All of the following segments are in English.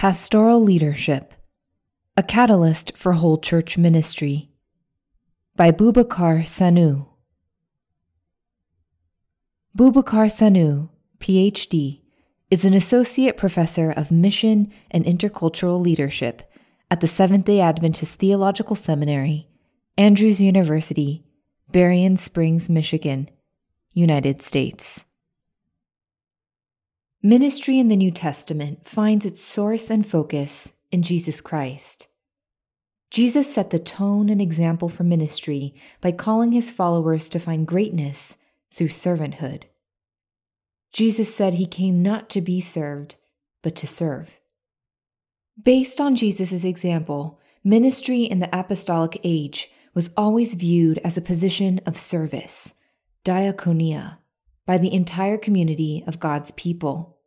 Pastoral Leadership A Catalyst for Whole Church Ministry by Boubakar Sanou. Boubakar Sanou, PhD, is an associate professor of mission and intercultural leadership at the Seventh day Adventist Theological Seminary, Andrews University, Berrien Springs, Michigan, United States. Ministry in the New Testament finds its source and focus in Jesus Christ. Jesus set the tone and example for ministry by calling his followers to find greatness through servanthood. Jesus said he came not to be served, but to serve. Based on Jesus' example, ministry in the apostolic age was always viewed as a position of service, diakonia, by the entire community of God's people.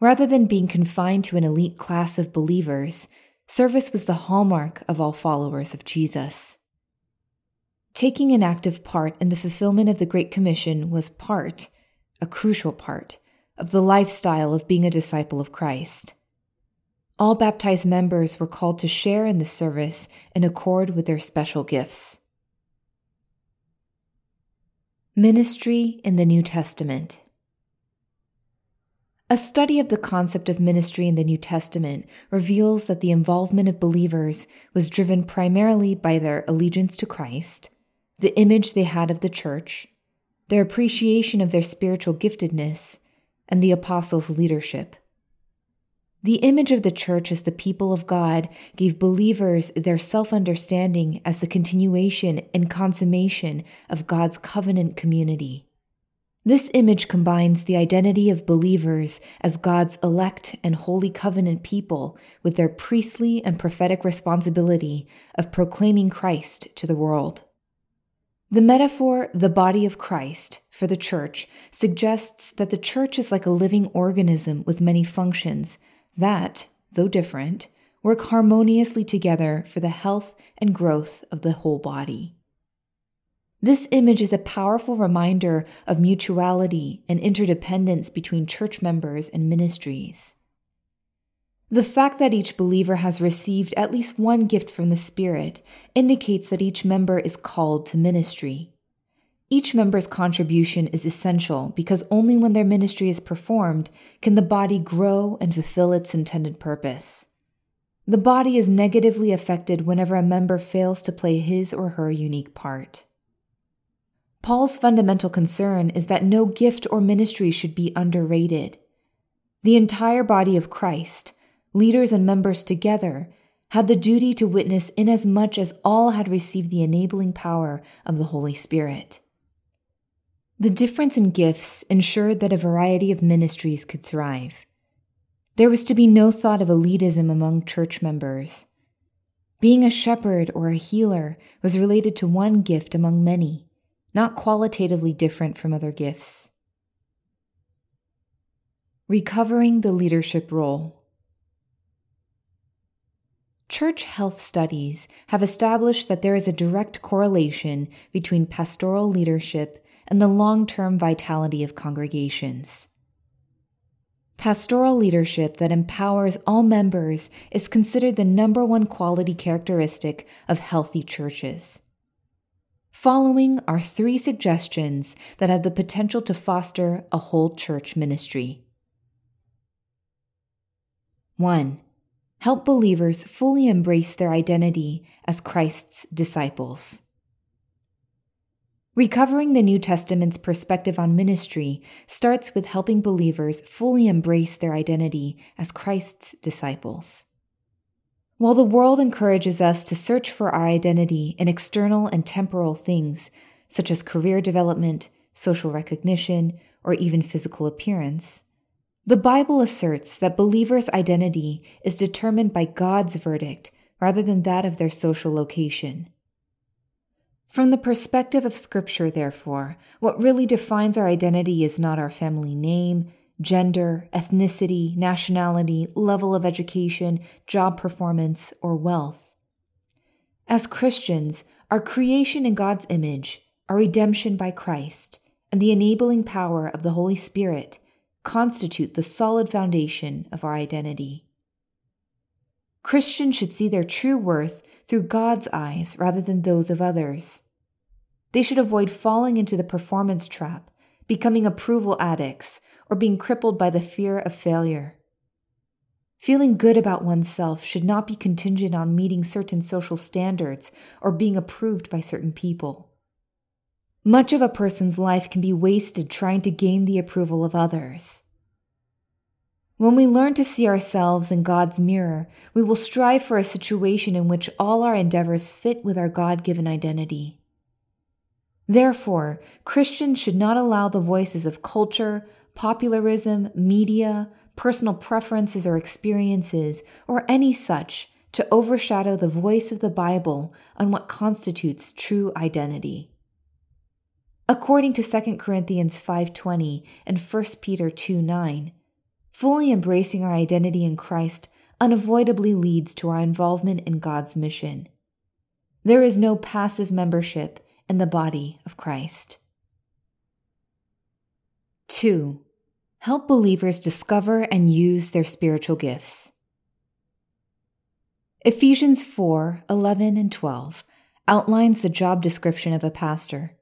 Rather than being confined to an elite class of believers, service was the hallmark of all followers of Jesus. Taking an active part in the fulfillment of the Great Commission was part, a crucial part, of the lifestyle of being a disciple of Christ. All baptized members were called to share in the service in accord with their special gifts. Ministry in the New Testament. A study of the concept of ministry in the New Testament reveals that the involvement of believers was driven primarily by their allegiance to Christ, the image they had of the church, their appreciation of their spiritual giftedness, and the apostles' leadership. The image of the church as the people of God gave believers their self understanding as the continuation and consummation of God's covenant community. This image combines the identity of believers as God's elect and holy covenant people with their priestly and prophetic responsibility of proclaiming Christ to the world. The metaphor, the body of Christ, for the church suggests that the church is like a living organism with many functions that, though different, work harmoniously together for the health and growth of the whole body. This image is a powerful reminder of mutuality and interdependence between church members and ministries. The fact that each believer has received at least one gift from the Spirit indicates that each member is called to ministry. Each member's contribution is essential because only when their ministry is performed can the body grow and fulfill its intended purpose. The body is negatively affected whenever a member fails to play his or her unique part. Paul's fundamental concern is that no gift or ministry should be underrated. The entire body of Christ, leaders and members together, had the duty to witness inasmuch as all had received the enabling power of the Holy Spirit. The difference in gifts ensured that a variety of ministries could thrive. There was to be no thought of elitism among church members. Being a shepherd or a healer was related to one gift among many, not qualitatively different from other gifts. Recovering the leadership role. Church health studies have established that there is a direct correlation between pastoral leadership and the long term vitality of congregations. Pastoral leadership that empowers all members is considered the number one quality characteristic of healthy churches. Following are three suggestions that have the potential to foster a whole church ministry. 1. Help believers fully embrace their identity as Christ's disciples. Recovering the New Testament's perspective on ministry starts with helping believers fully embrace their identity as Christ's disciples. While the world encourages us to search for our identity in external and temporal things, such as career development, social recognition, or even physical appearance, the Bible asserts that believers' identity is determined by God's verdict rather than that of their social location. From the perspective of Scripture, therefore, what really defines our identity is not our family name, gender, ethnicity, nationality, level of education, job performance, or wealth. As Christians, our creation in God's image, our redemption by Christ, and the enabling power of the Holy Spirit constitute the solid foundation of our identity. Christians should see their true worth through God's eyes rather than those of others. They should avoid falling into the performance trap, becoming approval addicts, or being crippled by the fear of failure. Feeling good about oneself should not be contingent on meeting certain social standards or being approved by certain people. Much of a person's life can be wasted trying to gain the approval of others. When we learn to see ourselves in God's mirror, we will strive for a situation in which all our endeavors fit with our God given identity. Therefore, Christians should not allow the voices of culture, popularism, media, personal preferences or experiences, or any such to overshadow the voice of the Bible on what constitutes true identity. According to 2 Corinthians 5:20 and 1 Peter 2:9, fully embracing our identity in Christ unavoidably leads to our involvement in God's mission. There is no passive membership in the body of Christ. 2 help believers discover and use their spiritual gifts. Ephesians 4 11 and 12 outlines the job description of a pastor.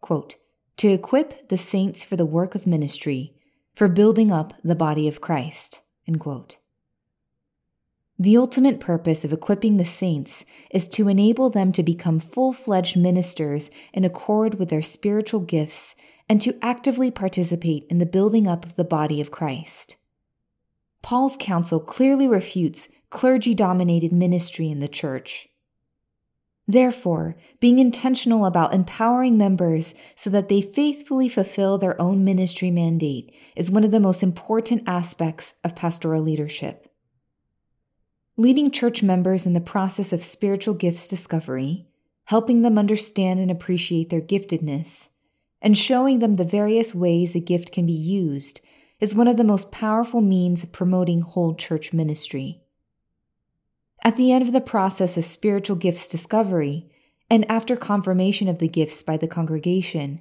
Quote, to equip the saints for the work of ministry, for building up the body of Christ. The ultimate purpose of equipping the saints is to enable them to become full fledged ministers in accord with their spiritual gifts and to actively participate in the building up of the body of Christ. Paul's counsel clearly refutes clergy dominated ministry in the church. Therefore, being intentional about empowering members so that they faithfully fulfill their own ministry mandate is one of the most important aspects of pastoral leadership. Leading church members in the process of spiritual gifts discovery, helping them understand and appreciate their giftedness, and showing them the various ways a gift can be used is one of the most powerful means of promoting whole church ministry. At the end of the process of spiritual gifts discovery, and after confirmation of the gifts by the congregation,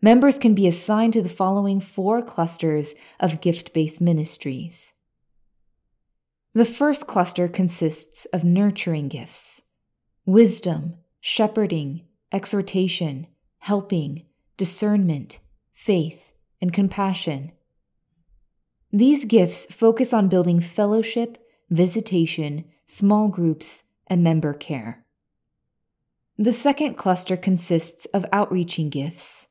members can be assigned to the following four clusters of gift based ministries. The first cluster consists of nurturing gifts wisdom, shepherding, exhortation, helping, discernment, faith, and compassion. These gifts focus on building fellowship, visitation, small groups, and member care. The second cluster consists of outreaching gifts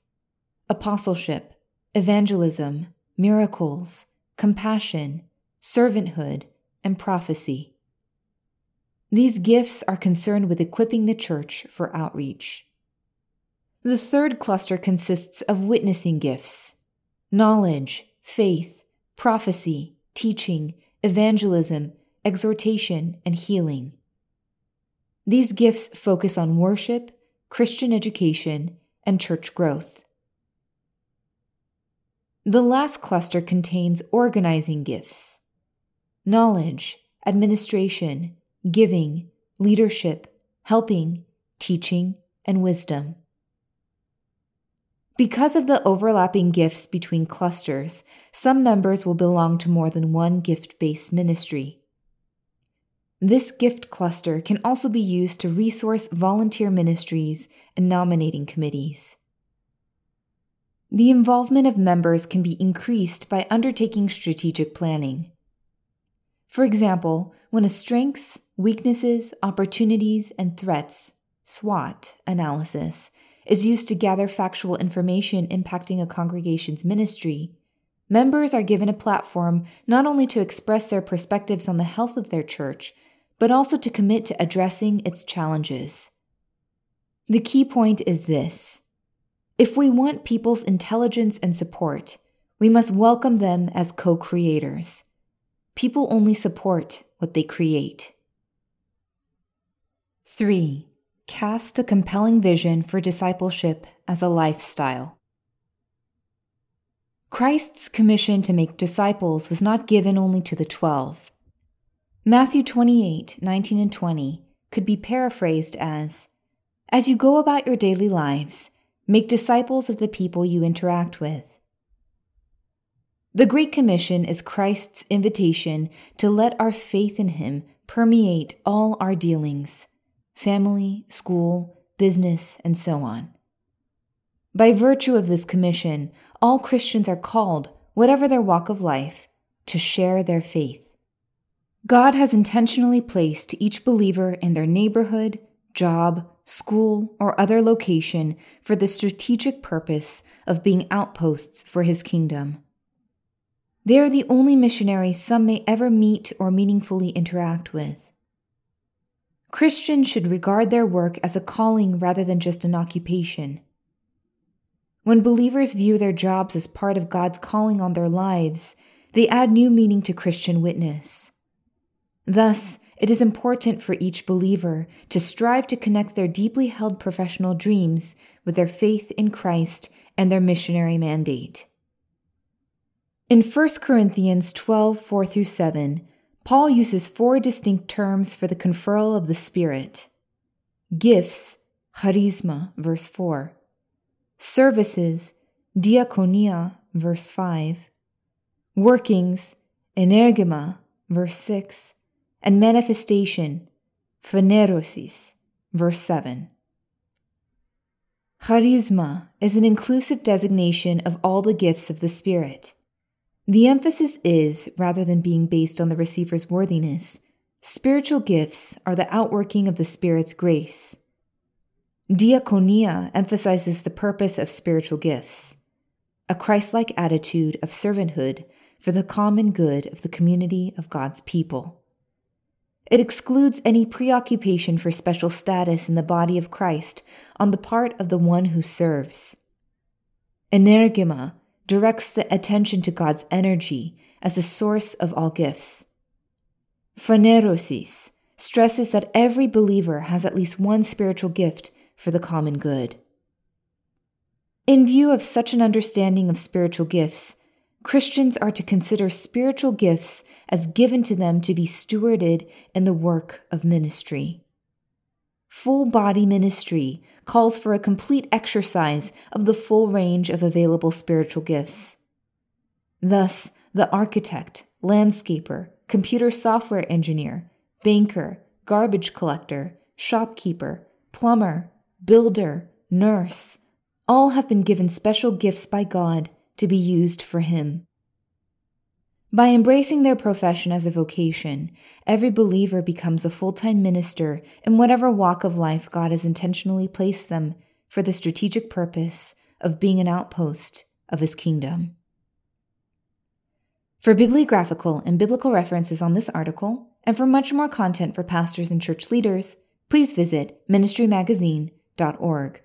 apostleship, evangelism, miracles, compassion, servanthood, and prophecy. These gifts are concerned with equipping the church for outreach. The third cluster consists of witnessing gifts knowledge, faith, prophecy, teaching, evangelism, exhortation, and healing. These gifts focus on worship, Christian education, and church growth. The last cluster contains organizing gifts knowledge, administration, giving, leadership, helping, teaching, and wisdom. Because of the overlapping gifts between clusters, some members will belong to more than one gift based ministry. This gift cluster can also be used to resource volunteer ministries and nominating committees. The involvement of members can be increased by undertaking strategic planning. For example, when a strengths, weaknesses, opportunities, and threats SWOT analysis is used to gather factual information impacting a congregation's ministry, members are given a platform not only to express their perspectives on the health of their church, but also to commit to addressing its challenges. The key point is this if we want people's intelligence and support, we must welcome them as co creators. People only support what they create. 3 cast a compelling vision for discipleship as a lifestyle. Christ's commission to make disciples was not given only to the twelve. Matthew 28 19 and 20 could be paraphrased as As you go about your daily lives, make disciples of the people you interact with. The Great Commission is Christ's invitation to let our faith in Him permeate all our dealings family, school, business, and so on. By virtue of this commission, all Christians are called, whatever their walk of life, to share their faith. God has intentionally placed each believer in their neighborhood, job, school, or other location for the strategic purpose of being outposts for his kingdom. They are the only missionaries some may ever meet or meaningfully interact with. Christians should regard their work as a calling rather than just an occupation. When believers view their jobs as part of God's calling on their lives, they add new meaning to Christian witness. Thus, it is important for each believer to strive to connect their deeply held professional dreams with their faith in Christ and their missionary mandate. In 1 Corinthians 12 4 through 7, Paul uses four distinct terms for the conferral of the Spirit gifts, charisma, verse 4, services, diakonia, verse 5, workings, energema, verse 6, and manifestation, phanerosis, verse 7. Charisma is an inclusive designation of all the gifts of the Spirit. The emphasis is, rather than being based on the receiver's worthiness, spiritual gifts are the outworking of the Spirit's grace. Diaconia emphasizes the purpose of spiritual gifts, a Christ like attitude of servanthood for the common good of the community of God's people. It excludes any preoccupation for special status in the body of Christ on the part of the one who serves. Energema directs the attention to God's energy as the source of all gifts. Phanerosis stresses that every believer has at least one spiritual gift for the common good. In view of such an understanding of spiritual gifts, Christians are to consider spiritual gifts as given to them to be stewarded in the work of ministry. Full body ministry calls for a complete exercise of the full range of available spiritual gifts. Thus, the architect, landscaper, computer software engineer, banker, garbage collector, shopkeeper, plumber, builder, nurse, all have been given special gifts by God to be used for Him. By embracing their profession as a vocation, every believer becomes a full time minister in whatever walk of life God has intentionally placed them for the strategic purpose of being an outpost of His kingdom. For bibliographical and biblical references on this article, and for much more content for pastors and church leaders, please visit ministrymagazine.org.